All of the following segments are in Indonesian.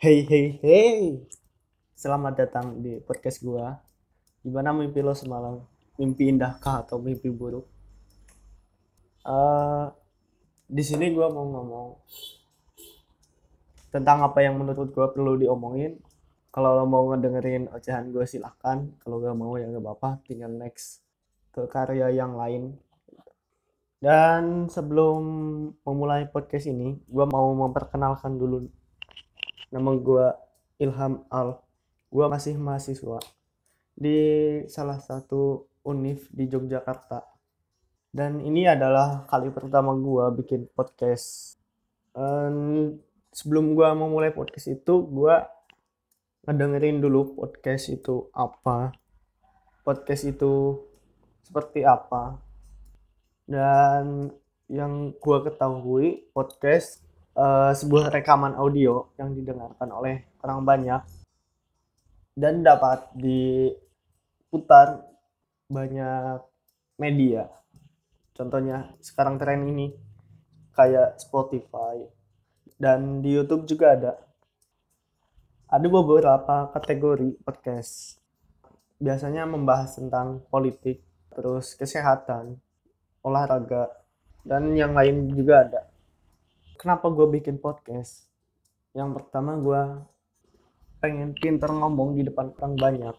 Hey hey hey, selamat datang di podcast gua. Gimana mimpi lo semalam? Mimpi indah kah atau mimpi buruk? Eh, di sini gua mau ngomong tentang apa yang menurut gua perlu diomongin. Kalau lo mau ngedengerin ocehan gue silahkan. Kalau gak mau ya gak apa-apa. Tinggal next ke karya yang lain. Dan sebelum memulai podcast ini, gua mau memperkenalkan dulu Nama gue Ilham Al. Gue masih mahasiswa di salah satu univ di Yogyakarta. Dan ini adalah kali pertama gue bikin podcast. Um, sebelum gue memulai podcast itu, gue ngedengerin dulu podcast itu apa. Podcast itu seperti apa. Dan yang gue ketahui podcast uh, sebuah rekaman audio yang didengarkan oleh orang banyak dan dapat diputar banyak media. Contohnya sekarang tren ini kayak Spotify dan di YouTube juga ada. Ada beberapa kategori podcast. Biasanya membahas tentang politik, terus kesehatan, olahraga, dan yang lain juga ada kenapa gue bikin podcast? Yang pertama gue pengen pinter ngomong di depan orang banyak.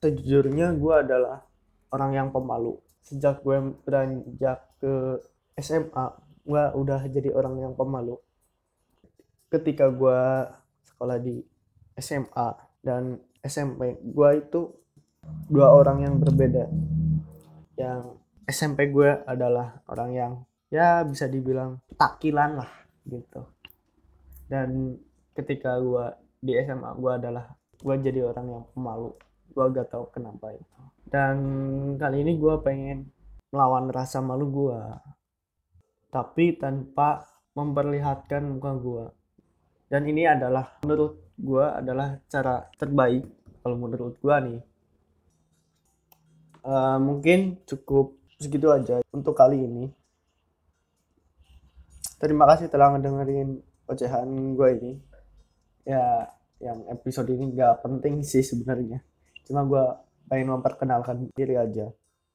Sejujurnya gue adalah orang yang pemalu. Sejak gue beranjak ke SMA gue udah jadi orang yang pemalu. Ketika gue sekolah di SMA dan SMP gue itu dua orang yang berbeda. Yang SMP gue adalah orang yang ya bisa dibilang takilan lah gitu. Dan ketika gue di SMA gue adalah gue jadi orang yang pemalu. Gue gak tahu kenapa itu. Dan kali ini gue pengen melawan rasa malu gue tapi tanpa memperlihatkan muka gue dan ini adalah menurut gue adalah cara terbaik kalau menurut gue nih. Uh, mungkin cukup segitu aja untuk kali ini terima kasih telah ngedengerin ocehan gue ini. Ya yang episode ini gak penting sih sebenarnya. Cuma gue pengen memperkenalkan diri aja.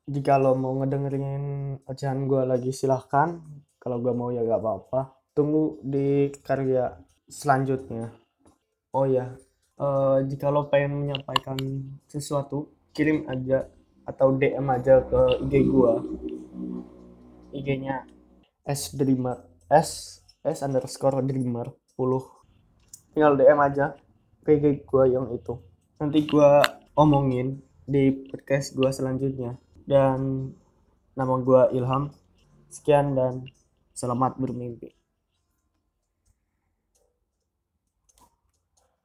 Jika lo mau ngedengerin ocehan gue lagi silahkan. Kalau gue mau ya gak apa-apa. Tunggu di karya selanjutnya. Oh ya uh, jika lo pengen menyampaikan sesuatu kirim aja atau DM aja ke IG gue IG-nya S Dreamer S S underscore dreamer 10 tinggal DM aja ke gue yang itu. Nanti gue omongin di podcast gue selanjutnya. Dan nama gue Ilham. Sekian dan selamat bermimpi